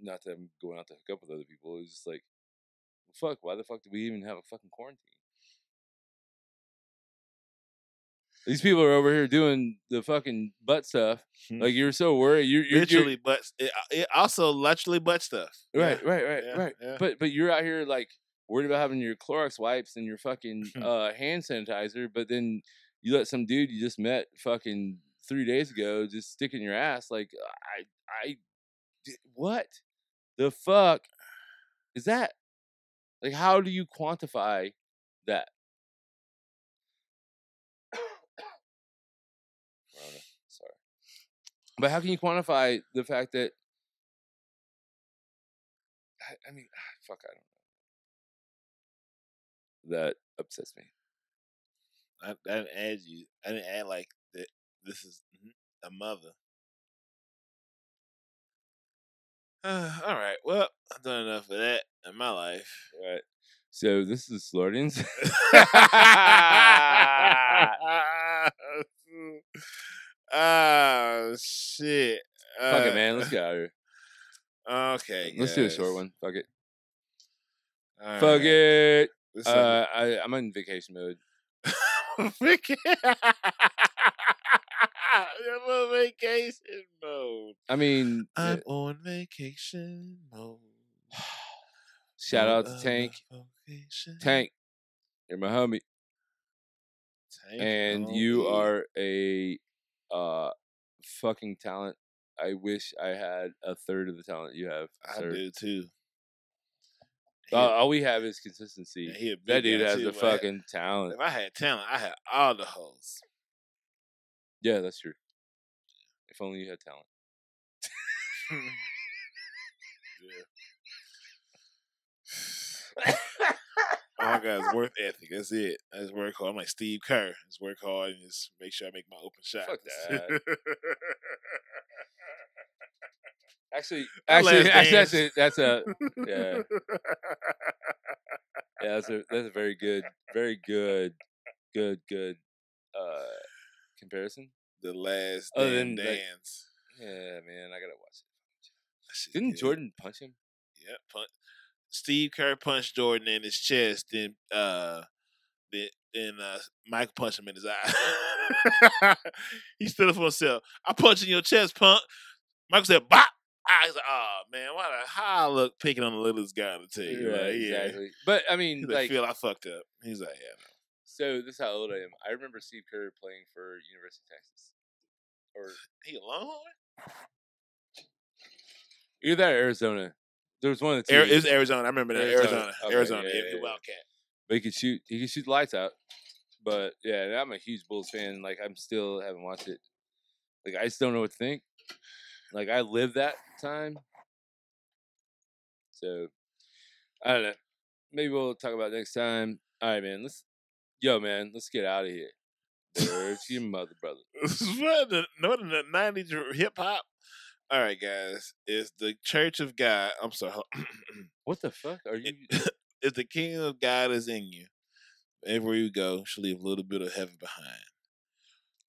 not that I'm going out to hook up with other people it's just like fuck why the fuck do we even have a fucking quarantine These people are over here doing the fucking butt stuff. Like you're so worried. You're, you're you're- literally butt. It, it also literally butt stuff. right, Yeah. right, right, yeah, right. yeah. But but you're out here like worried about having your Clorox wipes and your fucking uh, hand sanitizer, but then you let some dude you just met fucking three days ago just sticking your ass. Like I I what the fuck is that? Like how do you quantify that? Sorry. But how can you quantify the fact that I, I mean, ah, fuck, I don't know. That upsets me. I, I didn't add you. I didn't add like. This is a mother. all right. Well, I've done enough of that in my life. Right. So this is Soulardians. oh shit! Fuck it, Uh, man. Let's get out of here. Okay, Let's do a short one. Fuck it. All Fuck right. it. Uh, I, I'm in vacation mode. Vaca- You're on vacation mode. I mean, I'm uh, on vacation mode. shout out to Tank. Tank, you're my homie, Tank and on you are a uh fucking talent. I wish I had a third of the talent you have. I sir. do too. Uh, all we have is consistency. Yeah, that dude has too, the I- fucking talent. If I had talent, I had all the hoes. Yeah, that's true. If only you had talent. yeah. All I got is work ethic. That's it. I just work hard. I'm like Steve Kerr. Just work hard and just make sure I make my open shots. Fuck that. Actually, actually, actually, that's a, that's a yeah, yeah, that's a that's a very good, very good, good, good uh comparison. the last Other than, like, dance. Yeah, man, I gotta watch it. Didn't good. Jordan punch him? Yep. Punch. Steve Kerr punched Jordan in his chest, then uh then, then uh Michael punched him in his eye. he stood up for himself. I punched in your chest, punk. Michael said, Bop! I was like, oh man, why the how I look picking on the littlest guy to tell you. Right, Like, yeah. exactly. But I mean, He's like, like, feel I fucked up. He's like, yeah, no. So this is how old I am. I remember Steve Kerr playing for University of Texas, or He Longhorn? either that or Arizona. There was one of the two. Air, it was Arizona. I remember that. Arizona. Arizona. Okay, Arizona. yeah, Yeah, yeah. Wildcat. but he could shoot. He could shoot the lights out. But yeah, I'm a huge Bulls fan. Like I'm still haven't watched it. Like I just don't know what to think. Like I lived that time. So I don't know. Maybe we'll talk about it next time. All right, man. Let's yo, man. Let's get out of here. To your mother, brother. what the no the nineties hip hop. All right, guys. It's the Church of God. I'm sorry. What the fuck are you? if the kingdom of God is in you, everywhere you go, should leave a little bit of heaven behind.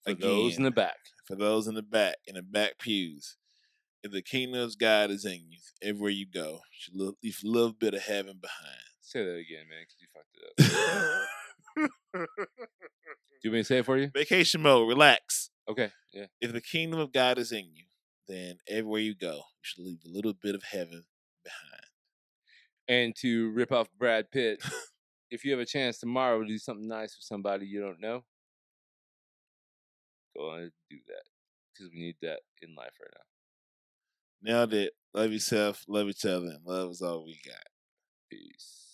For those in the back. for those in the back, in the back pews, if the kingdom of God is in you, everywhere you go, you should leave leave a little bit of heaven behind. Say that again, man, because you fucked it up. Do you mean say it for you? Vacation mode, relax. Okay. Yeah. If the kingdom of God is in you, then everywhere you go, you should leave a little bit of heaven behind. And to rip off Brad Pitt, if you have a chance tomorrow to do something nice for somebody you don't know, go on and do that because we need that in life right now. Nailed it. Love yourself, love each other, and love is all we got. Peace.